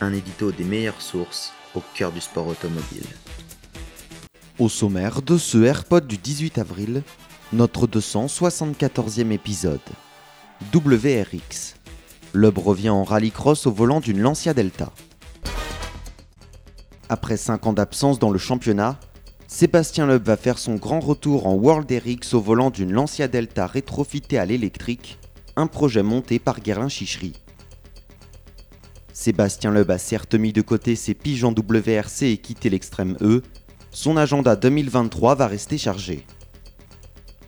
Un édito des meilleures sources au cœur du sport automobile. Au sommaire de ce AirPod du 18 avril, notre 274e épisode. WRX. Loeb revient en rallycross au volant d'une Lancia Delta. Après 5 ans d'absence dans le championnat, Sébastien Loeb va faire son grand retour en World RX au volant d'une Lancia Delta rétrofitée à l'électrique, un projet monté par Guerlain Chichery. Sébastien Loeb a certes mis de côté ses pigeons WRC et quitté l'extrême E, son agenda 2023 va rester chargé.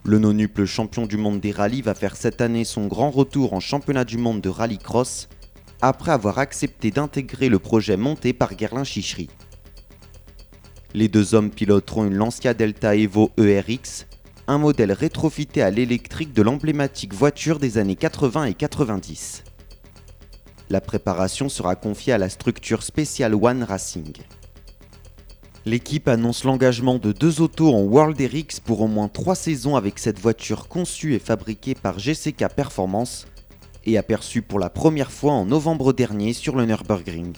Le nonuple champion du monde des rallyes va faire cette année son grand retour en championnat du monde de rallycross après avoir accepté d'intégrer le projet monté par Guerlain Chichery. Les deux hommes piloteront une Lancia Delta Evo ERX, un modèle rétrofité à l'électrique de l'emblématique voiture des années 80 et 90. La préparation sera confiée à la structure spéciale One Racing. L'équipe annonce l'engagement de deux autos en World RX pour au moins trois saisons avec cette voiture conçue et fabriquée par GCK Performance et aperçue pour la première fois en novembre dernier sur le Nürburgring.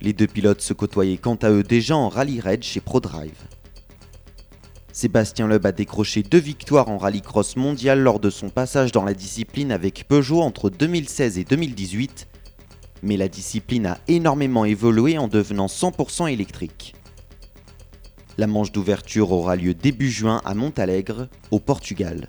Les deux pilotes se côtoyaient quant à eux déjà en rallye raid chez ProDrive. Sébastien Loeb a décroché deux victoires en rallycross mondial lors de son passage dans la discipline avec Peugeot entre 2016 et 2018 mais la discipline a énormément évolué en devenant 100% électrique. La manche d'ouverture aura lieu début juin à Montalegre, au Portugal.